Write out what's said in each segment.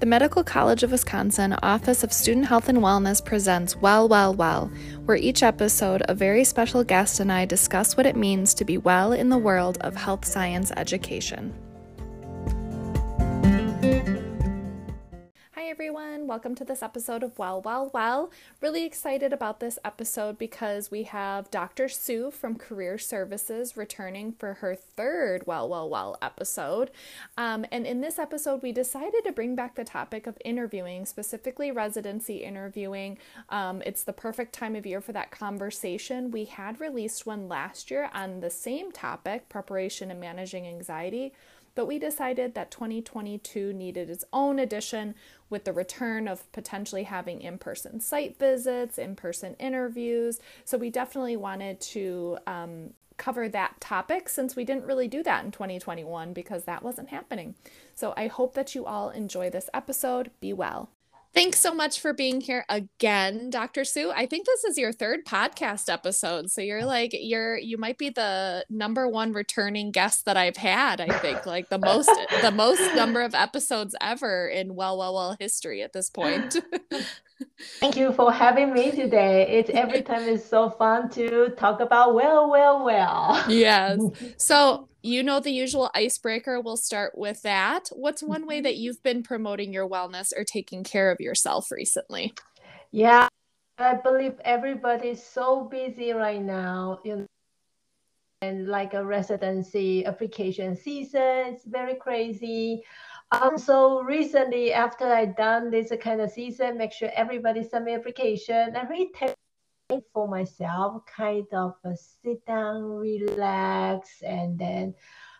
The Medical College of Wisconsin Office of Student Health and Wellness presents Well, Well, Well, where each episode a very special guest and I discuss what it means to be well in the world of health science education. Everyone. Welcome to this episode of Well, Well, Well. Really excited about this episode because we have Dr. Sue from Career Services returning for her third Well, Well, Well episode. Um, and in this episode, we decided to bring back the topic of interviewing, specifically residency interviewing. Um, it's the perfect time of year for that conversation. We had released one last year on the same topic preparation and managing anxiety but we decided that 2022 needed its own edition with the return of potentially having in person site visits, in person interviews. So we definitely wanted to um, cover that topic since we didn't really do that in 2021 because that wasn't happening. So I hope that you all enjoy this episode. Be well. Thanks so much for being here again, Dr. Sue. I think this is your third podcast episode. So you're like you're you might be the number one returning guest that I've had, I think. Like the most the most number of episodes ever in well well well history at this point. Thank you for having me today. It's every time it's so fun to talk about well, well, well. Yes. So you know the usual icebreaker. We'll start with that. What's one way that you've been promoting your wellness or taking care of yourself recently? Yeah, I believe everybody's so busy right now. You know, and like a residency application season, it's very crazy. Um, so recently, after I done this kind of season, make sure everybody submit application and really take for myself, kind of sit down, relax, and then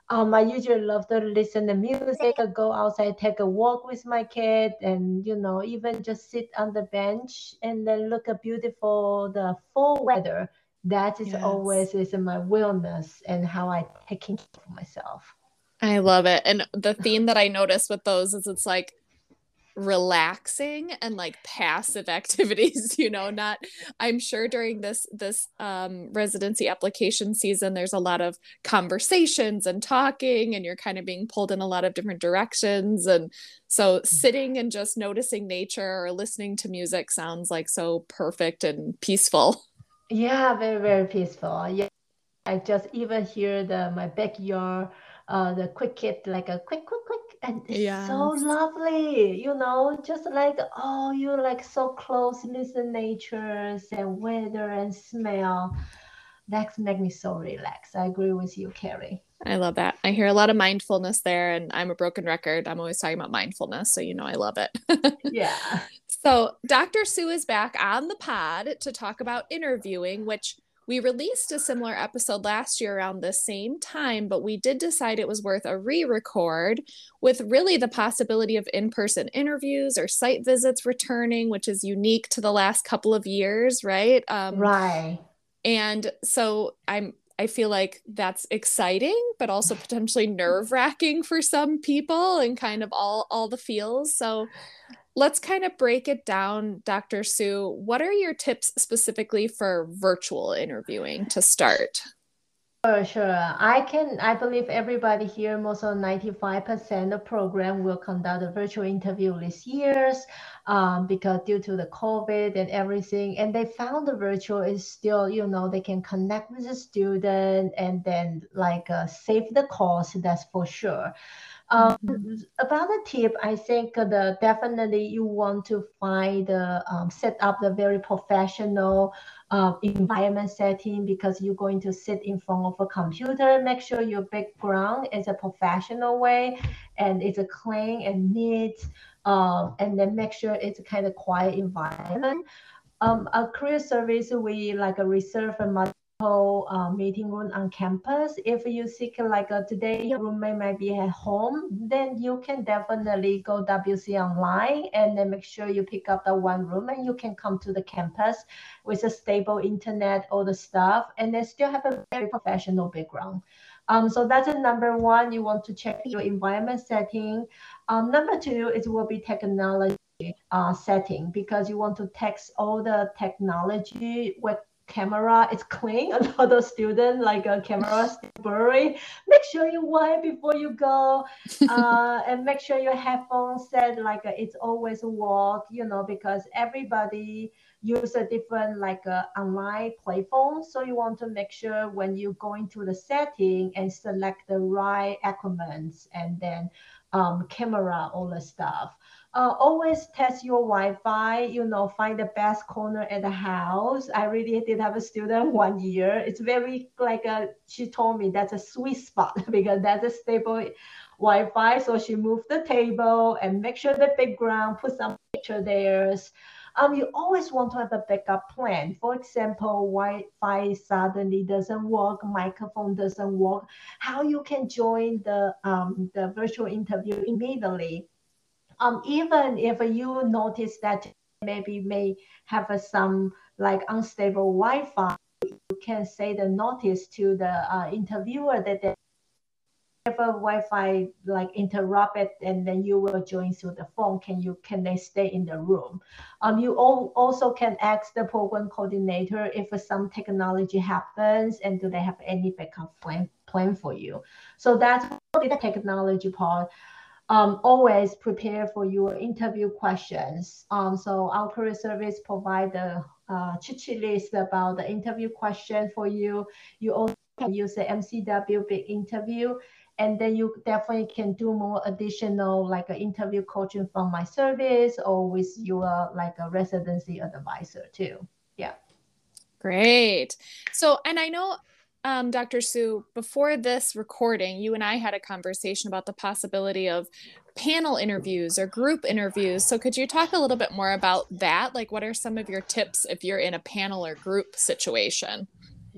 um, I usually love to listen to music, I go outside, take a walk with my kid, and you know, even just sit on the bench and then look at beautiful the fall weather. That is yes. always is in my wellness and how I take care of myself. I love it. And the theme that I notice with those is it's like relaxing and like passive activities you know not i'm sure during this this um, residency application season there's a lot of conversations and talking and you're kind of being pulled in a lot of different directions. And so sitting and just noticing nature or listening to music sounds like so perfect and peaceful. Yeah very very peaceful. Yeah i just even hear the my backyard uh the cricket like a quick quick quick and it's yes. so lovely you know just like oh you're like so close listen natures and weather and smell that makes me so relaxed i agree with you carrie I love that. I hear a lot of mindfulness there, and I'm a broken record. I'm always talking about mindfulness, so you know I love it. yeah. So, Dr. Sue is back on the pod to talk about interviewing, which we released a similar episode last year around the same time, but we did decide it was worth a re record with really the possibility of in person interviews or site visits returning, which is unique to the last couple of years, right? Um, right. And so I'm I feel like that's exciting, but also potentially nerve wracking for some people and kind of all all the feels. So let's kind of break it down, Dr. Sue. What are your tips specifically for virtual interviewing to start? Sure, sure. I can, I believe everybody here, most of 95% of program will conduct a virtual interview this year um, because due to the COVID and everything, and they found the virtual is still, you know, they can connect with the student and then like uh, save the cost, that's for sure. Um, mm-hmm. About the tip, I think the definitely you want to find the um, set up the very professional uh, environment setting because you're going to sit in front of a computer. Make sure your background is a professional way and it's a clean and neat, um, and then make sure it's a kind of quiet environment. Um, a career service we like a reserve a whole uh, meeting room on campus. If you seek like uh, today your roommate might be at home, then you can definitely go WC online and then make sure you pick up the one room and you can come to the campus with a stable internet, all the stuff, and then still have a very professional background. Um, so that's a number one. You want to check your environment setting. Um, number two is will be technology uh, setting because you want to text all the technology what camera is clean. A lot of students like a camera blurry. Make sure you wipe before you go, uh, and make sure your headphones set like uh, it's always work. You know because everybody use a different like uh, online platform. So you want to make sure when you go into the setting and select the right equipment and then um, camera, all the stuff. Uh, always test your Wi-Fi. You know, find the best corner at the house. I really did have a student one year. It's very like a. She told me that's a sweet spot because that's a stable Wi-Fi. So she moved the table and make sure the background, put some picture there um, you always want to have a backup plan. For example, Wi-Fi suddenly doesn't work, microphone doesn't work, how you can join the um, the virtual interview immediately. Um, even if you notice that maybe may have some like unstable Wi-Fi, you can say the notice to the uh, interviewer that they if a Wi-Fi like interrupted and then you will join through the phone, can you can they stay in the room? Um, you all also can ask the program coordinator if some technology happens and do they have any backup plan plan for you. So that's the technology part. Um, always prepare for your interview questions. Um, so our career service provide the uh, cheat list about the interview question for you. You also can use the MCW big interview and then you definitely can do more additional like an interview coaching from my service or with your like a residency advisor too yeah great so and i know um, Dr. Sue, before this recording, you and I had a conversation about the possibility of panel interviews or group interviews. So, could you talk a little bit more about that? Like, what are some of your tips if you're in a panel or group situation?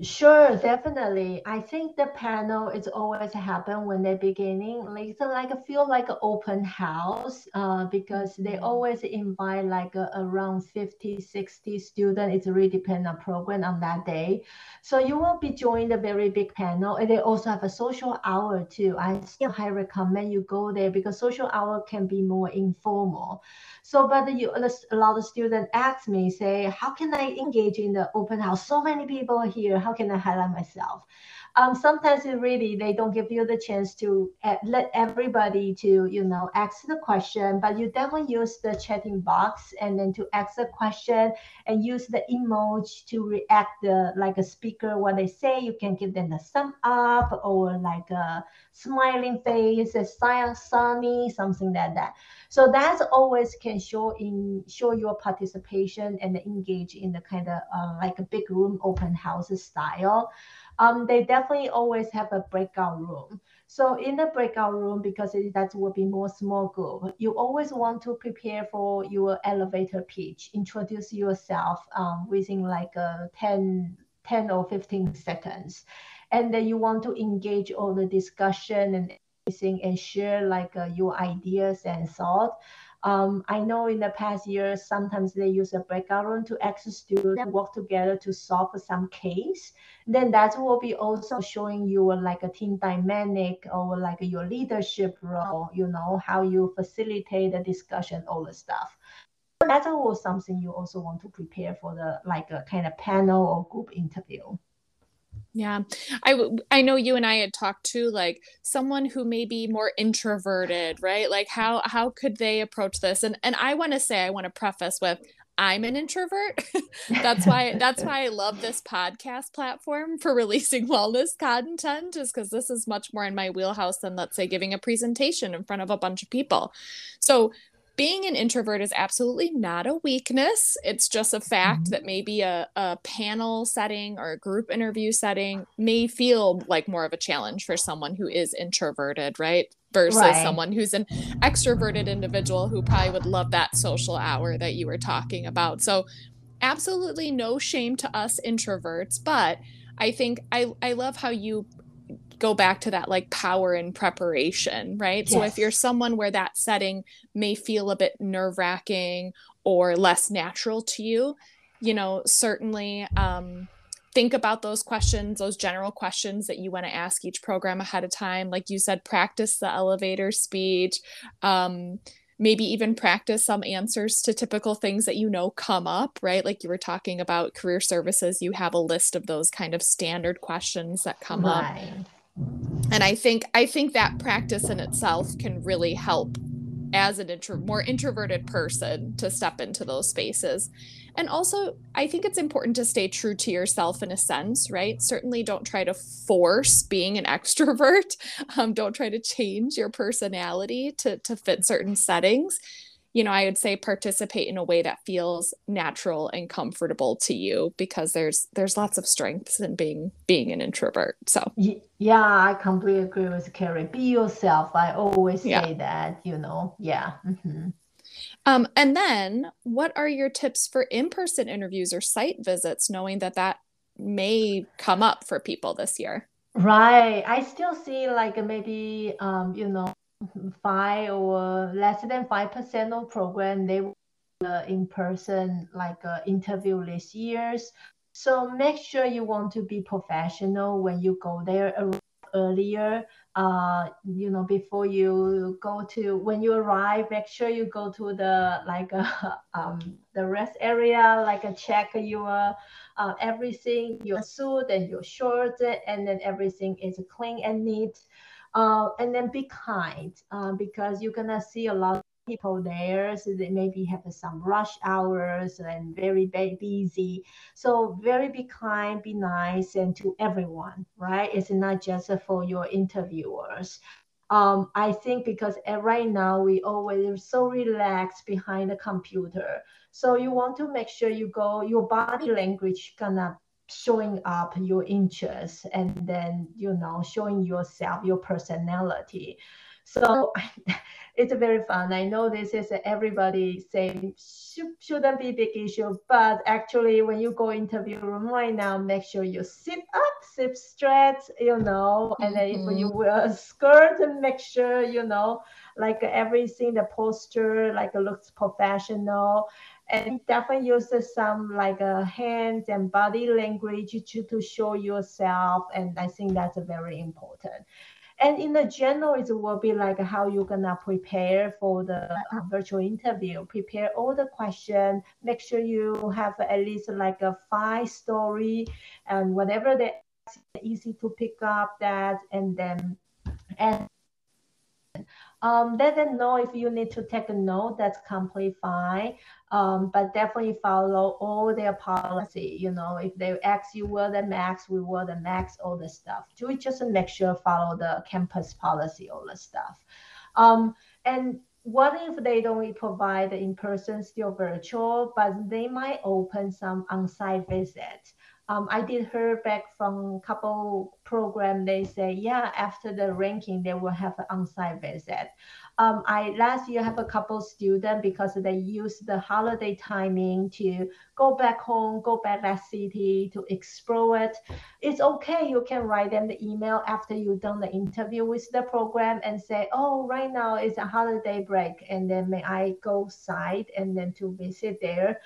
Sure, definitely. I think the panel is always happen when they're beginning. Like it's like a feel like an open house uh, because they mm-hmm. always invite like a, around 50, 60 students. It really depends on program on that day. So you will be joining a very big panel. And they also have a social hour too. I still highly recommend you go there because social hour can be more informal. So, but you, a lot of students ask me, say, how can I engage in the open house? So many people here. How can I highlight myself? Um, sometimes really they don't give you the chance to uh, let everybody to you know ask the question but you definitely use the chatting box and then to ask the question and use the emoji to react the like a speaker what they say. You can give them a thumb up or like a smiling face a sunny something like that. So that's always can show in show your participation and engage in the kind of uh, like a big room open house style um, they definitely always have a breakout room. So in the breakout room, because it, that will be more small group, you always want to prepare for your elevator pitch. Introduce yourself um, within like a 10, 10 or 15 seconds. And then you want to engage all the discussion and everything and share like uh, your ideas and thoughts. Um, I know in the past years, sometimes they use a breakout room to ask students work together to solve some case. Then that will be also showing you like a team dynamic or like your leadership role, you know, how you facilitate the discussion, all the stuff. That's also something you also want to prepare for the like a kind of panel or group interview. Yeah. I I know you and I had talked to like someone who may be more introverted, right? Like how how could they approach this? And and I want to say I want to preface with I'm an introvert. that's why that's why I love this podcast platform for releasing wellness content is cuz this is much more in my wheelhouse than let's say giving a presentation in front of a bunch of people. So being an introvert is absolutely not a weakness. It's just a fact mm-hmm. that maybe a, a panel setting or a group interview setting may feel like more of a challenge for someone who is introverted, right? Versus right. someone who's an extroverted individual who probably would love that social hour that you were talking about. So, absolutely no shame to us introverts, but I think I, I love how you go back to that like power and preparation, right? Yes. So if you're someone where that setting may feel a bit nerve wracking or less natural to you, you know, certainly um, think about those questions, those general questions that you want to ask each program ahead of time. Like you said, practice the elevator speech. Um, maybe even practice some answers to typical things that you know come up, right? Like you were talking about career services, you have a list of those kind of standard questions that come right. up. And I think I think that practice in itself can really help as an intro more introverted person to step into those spaces. And also i think it's important to stay true to yourself in a sense right? Certainly don't try to force being an extrovert. Um, don't try to change your personality to to fit certain settings you know, I would say participate in a way that feels natural and comfortable to you because there's there's lots of strengths in being being an introvert. So yeah, I completely agree with Carrie. Be yourself. I always say yeah. that, you know. Yeah. Mm-hmm. Um, and then, what are your tips for in-person interviews or site visits, knowing that that may come up for people this year? Right. I still see like maybe um, you know five or less than five percent of program they uh, in person like uh, interview this years. So make sure you want to be professional when you go there earlier. Uh, you know, before you go to when you arrive, make sure you go to the like uh, um the rest area, like a uh, check your uh, everything, your suit and your shorts, and then everything is clean and neat. Uh, and then be kind uh, because you're gonna see a lot of people there. So they maybe have some rush hours and very very busy. So very be kind be nice and to everyone right? It's not just for your interviewers. Um, I think because right now we always so relaxed behind the computer. So you want to make sure you go, your body language gonna showing up your interests and then you know showing yourself your personality. So it's very fun. I know this is everybody saying shouldn't be big issue but actually when you go interview room right now make sure you sit up sit straight you know and then mm-hmm. if you wear a skirt make sure you know like everything the posture like looks professional and definitely use some like uh, hands and body language to, to show yourself and i think that's very important and in the general it will be like how you're gonna prepare for the uh, virtual interview prepare all the questions make sure you have at least like a five story and whatever they easy to pick up that and then and um, let them know if you need to take a note. That's completely fine. Um, but definitely follow all their policy. You know, if they ask you wear the max, we wear the max, all the stuff. To just make sure follow the campus policy, all the stuff. Um, and what if they don't provide the in-person, still virtual, but they might open some on-site visit um, I did hear back from a couple program. They say, yeah, after the ranking, they will have an on-site visit. Um, I last year have a couple students because they use the holiday timing to go back home, go back that city to explore it. It's okay. You can write them the email after you've done the interview with the program and say, oh, right now it's a holiday break, and then may I go site and then to visit there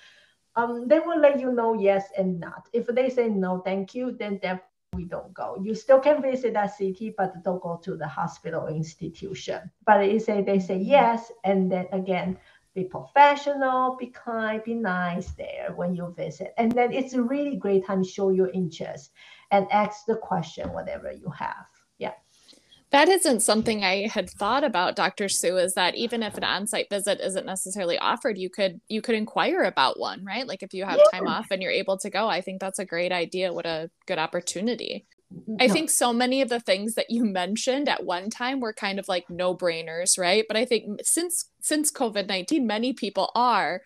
um, they will let you know yes and not. If they say no, thank you, then definitely we don't go. You still can visit that city, but don't go to the hospital institution. But if they say yes, and then again, be professional, be kind, be nice there when you visit. And then it's a really great time to show your interest and ask the question, whatever you have. That isn't something I had thought about, Dr. Sue, is that even if an on-site visit isn't necessarily offered, you could you could inquire about one, right? Like if you have yeah. time off and you're able to go, I think that's a great idea. What a good opportunity. I think so many of the things that you mentioned at one time were kind of like no-brainers, right? But I think since since COVID-19, many people are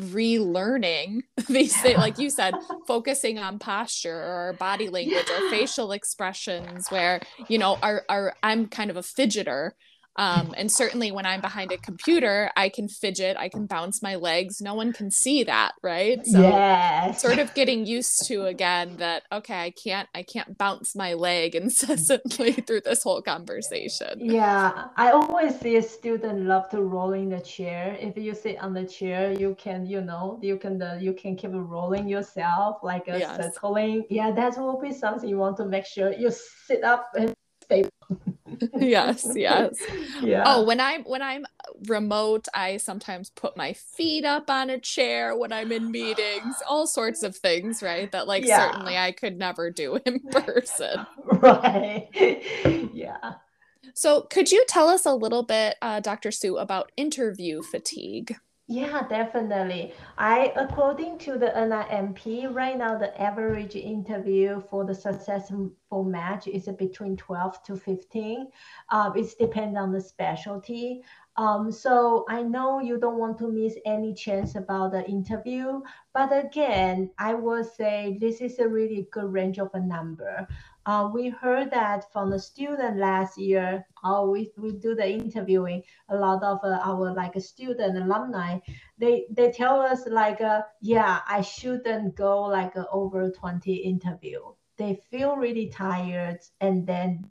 relearning these things like you said focusing on posture or body language yeah. or facial expressions where you know are, are i'm kind of a fidgeter um, and certainly when I'm behind a computer, I can fidget, I can bounce my legs. No one can see that, right? So yes. sort of getting used to again that okay, I can't I can't bounce my leg incessantly through this whole conversation. Yeah. I always see a student love to roll in the chair. If you sit on the chair, you can, you know, you can uh, you can keep rolling yourself like a yes. circling. Yeah, that will be something you want to make sure you sit up and stay yes yes yeah oh when i'm when i'm remote. I sometimes put my feet up on a chair when I'm in meetings, all sorts of things, right? That like yeah. certainly I could never do in person. right. yeah. So, could you tell us a little bit, uh, Dr. Sue, about interview fatigue? Yeah, definitely. I, according to the NRMP, right now the average interview for the successful match is between 12 to 15. Um, it depends on the specialty. Um, so I know you don't want to miss any chance about the interview, but again, I will say this is a really good range of a number. Uh, we heard that from the student last year. Uh, we, we do the interviewing. A lot of uh, our like student alumni, they they tell us like, uh, yeah, I shouldn't go like over 20 interview. They feel really tired, and then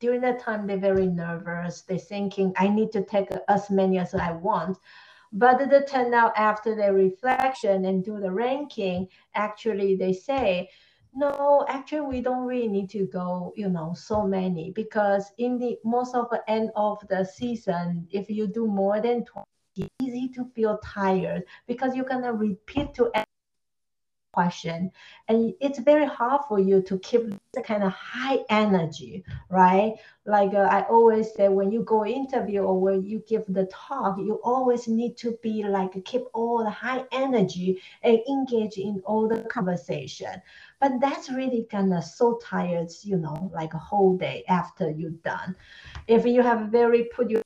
during that time they're very nervous. They're thinking, I need to take as many as I want. But the turnout after the reflection and do the ranking, actually they say no, actually, we don't really need to go, you know, so many because in the most of the end of the season, if you do more than 20, easy to feel tired because you're gonna repeat to question. And it's very hard for you to keep the kind of high energy right? Like uh, i always say when you go interview or when you give the talk you always need to be like keep all the high energy and engage in all the conversation. But that's really kind of so tired you know like a whole day after you're done. If you have very put your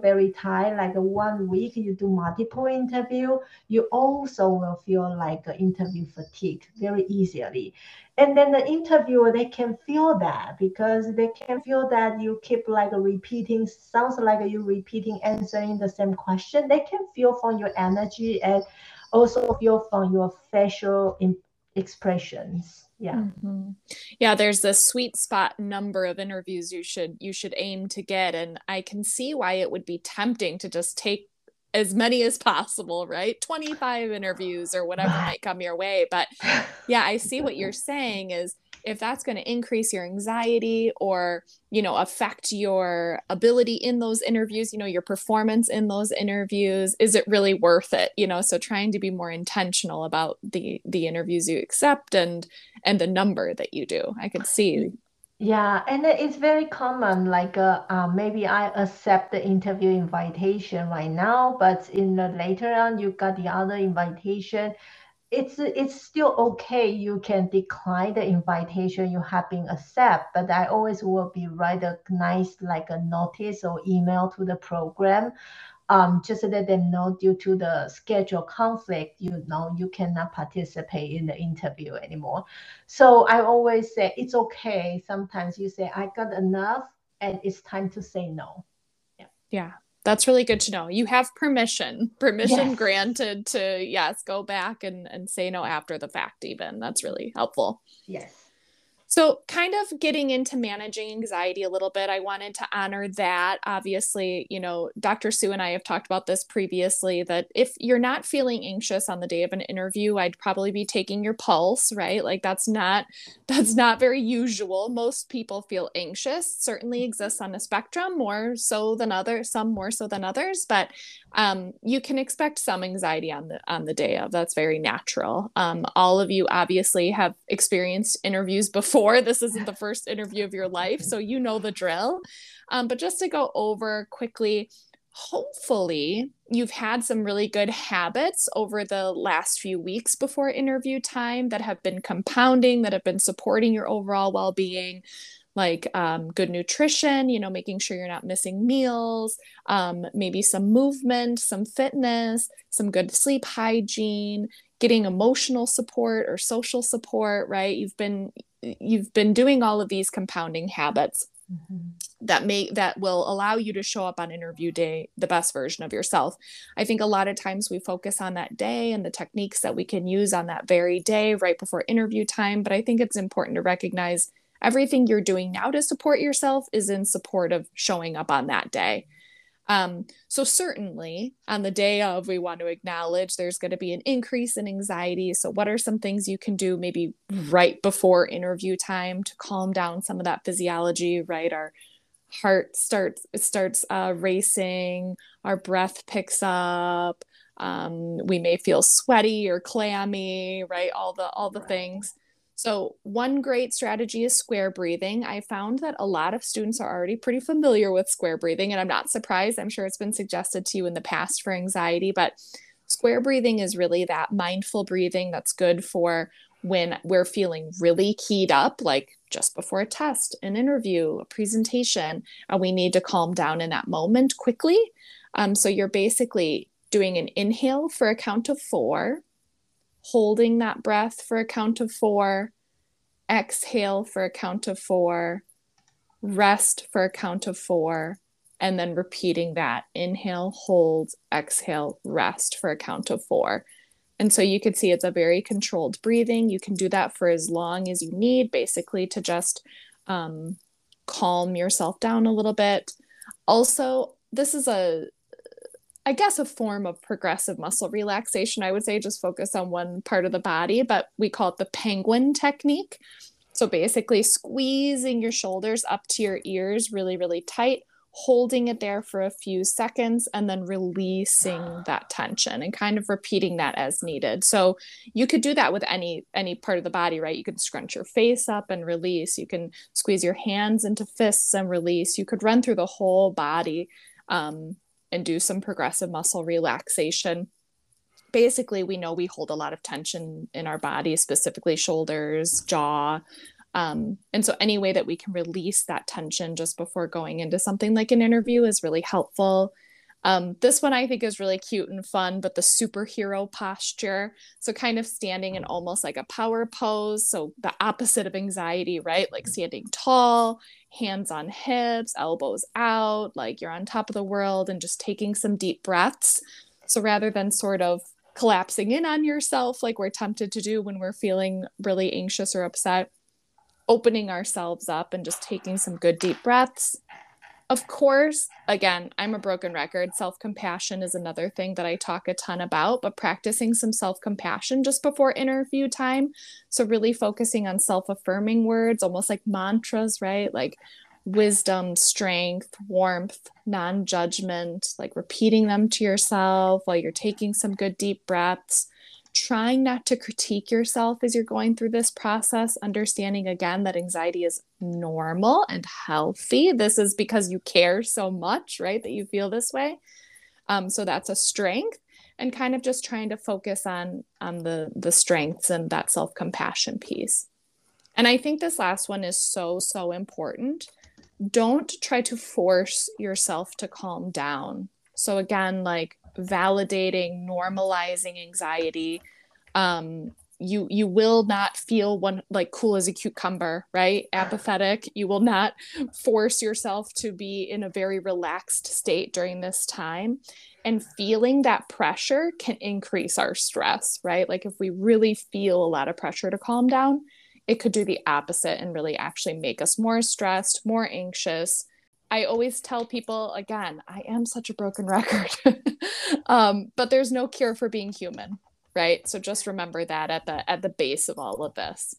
very tight, like one week you do multiple interview, you also will feel like interview fatigue very easily. And then the interviewer, they can feel that because they can feel that you keep like repeating, sounds like you repeating answering the same question. They can feel from your energy and also feel from your facial expressions yeah. Mm-hmm. yeah there's a sweet spot number of interviews you should you should aim to get and i can see why it would be tempting to just take as many as possible right? 25 interviews or whatever might come your way but yeah i see what you're saying is if that's going to increase your anxiety or you know affect your ability in those interviews you know your performance in those interviews is it really worth it? You know so trying to be more intentional about the the interviews you accept and and the number that you do i could see yeah, and it's very common. Like, uh, uh, maybe I accept the interview invitation right now, but in the later on, you got the other invitation it's it's still okay. You can decline the invitation you have been accept, but I always will be write a nice like a notice or email to the program, um, just let them know due to the schedule conflict, you know, you cannot participate in the interview anymore. So I always say it's okay. Sometimes you say I got enough, and it's time to say no. Yeah. Yeah that's really good to know. You have permission, permission yes. granted to yes, go back and and say no after the fact even. That's really helpful. Yes. So, kind of getting into managing anxiety a little bit, I wanted to honor that. Obviously, you know, Dr. Sue and I have talked about this previously that if you're not feeling anxious on the day of an interview, I'd probably be taking your pulse, right? Like that's not that's not very usual. Most people feel anxious, certainly exists on a spectrum, more so than others, some more so than others, but um, you can expect some anxiety on the on the day of. That's very natural. Um, all of you obviously have experienced interviews before. This isn't the first interview of your life, so you know the drill. Um, but just to go over quickly, hopefully you've had some really good habits over the last few weeks before interview time that have been compounding, that have been supporting your overall well being like um, good nutrition, you know, making sure you're not missing meals, um, maybe some movement, some fitness, some good sleep hygiene, getting emotional support or social support, right? You've been you've been doing all of these compounding habits mm-hmm. that may that will allow you to show up on interview day the best version of yourself. I think a lot of times we focus on that day and the techniques that we can use on that very day right before interview time, but I think it's important to recognize everything you're doing now to support yourself is in support of showing up on that day. Um, so, certainly on the day of, we want to acknowledge there's going to be an increase in anxiety. So, what are some things you can do maybe right before interview time to calm down some of that physiology, right? Our heart starts starts uh, racing, our breath picks up. Um, we may feel sweaty or clammy, right? All the all the right. things. So, one great strategy is square breathing. I found that a lot of students are already pretty familiar with square breathing, and I'm not surprised. I'm sure it's been suggested to you in the past for anxiety, but square breathing is really that mindful breathing that's good for when we're feeling really keyed up, like just before a test, an interview, a presentation, and we need to calm down in that moment quickly. Um, so, you're basically doing an inhale for a count of four holding that breath for a count of four, exhale for a count of four, rest for a count of four, and then repeating that inhale, hold, exhale, rest for a count of four. And so you can see it's a very controlled breathing. You can do that for as long as you need, basically, to just um, calm yourself down a little bit. Also, this is a I guess, a form of progressive muscle relaxation. I would say just focus on one part of the body, but we call it the penguin technique. So basically, squeezing your shoulders up to your ears really, really tight, holding it there for a few seconds, and then releasing that tension and kind of repeating that as needed. So you could do that with any any part of the body, right? You could scrunch your face up and release. You can squeeze your hands into fists and release. You could run through the whole body. Um, and do some progressive muscle relaxation. Basically, we know we hold a lot of tension in our body, specifically shoulders, jaw. Um, and so, any way that we can release that tension just before going into something like an interview is really helpful. Um, this one I think is really cute and fun, but the superhero posture. So, kind of standing in almost like a power pose. So, the opposite of anxiety, right? Like standing tall, hands on hips, elbows out, like you're on top of the world, and just taking some deep breaths. So, rather than sort of collapsing in on yourself like we're tempted to do when we're feeling really anxious or upset, opening ourselves up and just taking some good deep breaths of course, again, I'm a broken record. Self compassion is another thing that I talk a ton about, but practicing some self compassion just before interview time. So, really focusing on self affirming words, almost like mantras, right? Like wisdom, strength, warmth, non judgment, like repeating them to yourself while you're taking some good deep breaths trying not to critique yourself as you're going through this process, understanding again that anxiety is normal and healthy. This is because you care so much, right? That you feel this way. Um, so that's a strength and kind of just trying to focus on on the the strengths and that self-compassion piece. And I think this last one is so so important. Don't try to force yourself to calm down. So again, like validating, normalizing anxiety. Um, you you will not feel one like cool as a cucumber right? Apathetic. You will not force yourself to be in a very relaxed state during this time. And feeling that pressure can increase our stress right? Like if we really feel a lot of pressure to calm down it could do the opposite and really actually make us more stressed more anxious I always tell people again, I am such a broken record, um, but there's no cure for being human, right? So just remember that at the at the base of all of this.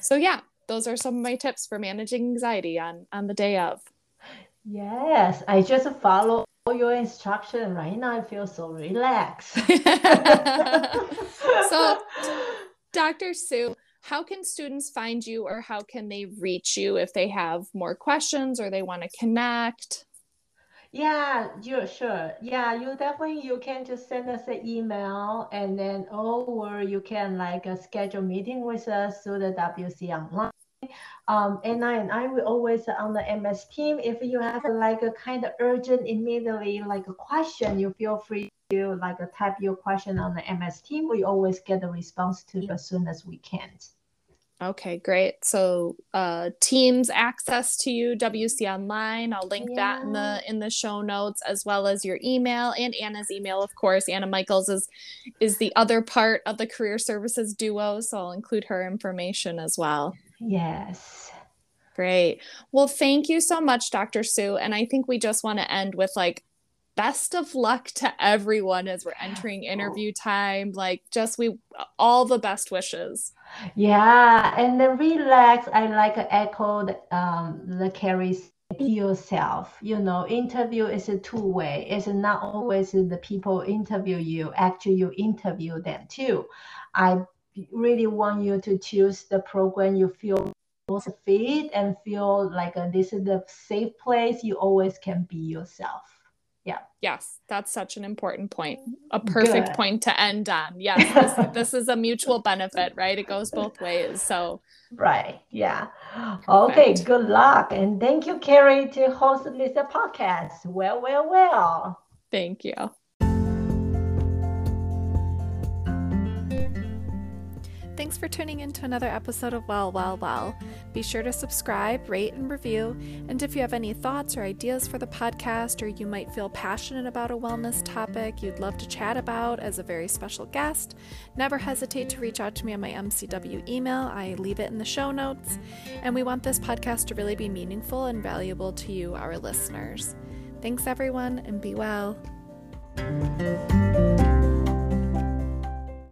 So yeah, those are some of my tips for managing anxiety on on the day of. Yes, I just follow all your instruction right now. I feel so relaxed. so, Dr. Sue, how can students find you or how can they reach you if they have more questions or they want to connect? Yeah, you sure. Yeah, you definitely you can just send us an email and then or you can like uh, schedule meeting with us through the WC online. Um, and I and I will always on the MS team. If you have like a kind of urgent, immediately like a question, you feel free to like type your question on the MS team. We always get the response to you as soon as we can. Okay, great. So uh Teams access to you, WC Online. I'll link yeah. that in the in the show notes as well as your email and Anna's email, of course. Anna Michaels is is the other part of the career services duo, so I'll include her information as well. Yes. Great. Well, thank you so much, Dr. Sue. And I think we just want to end with like best of luck to everyone as we're entering interview time. Like just we all the best wishes. Yeah, and then relax. I like echo the, um, the Carrie's yourself. You know, interview is a two way. It's not always the people interview you. Actually, you interview them too. I really want you to choose the program you feel most fit and feel like uh, this is the safe place. You always can be yourself. Yeah. Yes, that's such an important point. A perfect Good. point to end on. Yes, this, this is a mutual benefit, right? It goes both ways. So, right. Yeah. Perfect. Okay. Good luck. And thank you, Carrie, to host this podcast. Well, well, well. Thank you. Thanks for tuning in to another episode of Well, Well, Well. Be sure to subscribe, rate, and review. And if you have any thoughts or ideas for the podcast, or you might feel passionate about a wellness topic you'd love to chat about as a very special guest, never hesitate to reach out to me on my MCW email. I leave it in the show notes. And we want this podcast to really be meaningful and valuable to you, our listeners. Thanks, everyone, and be well.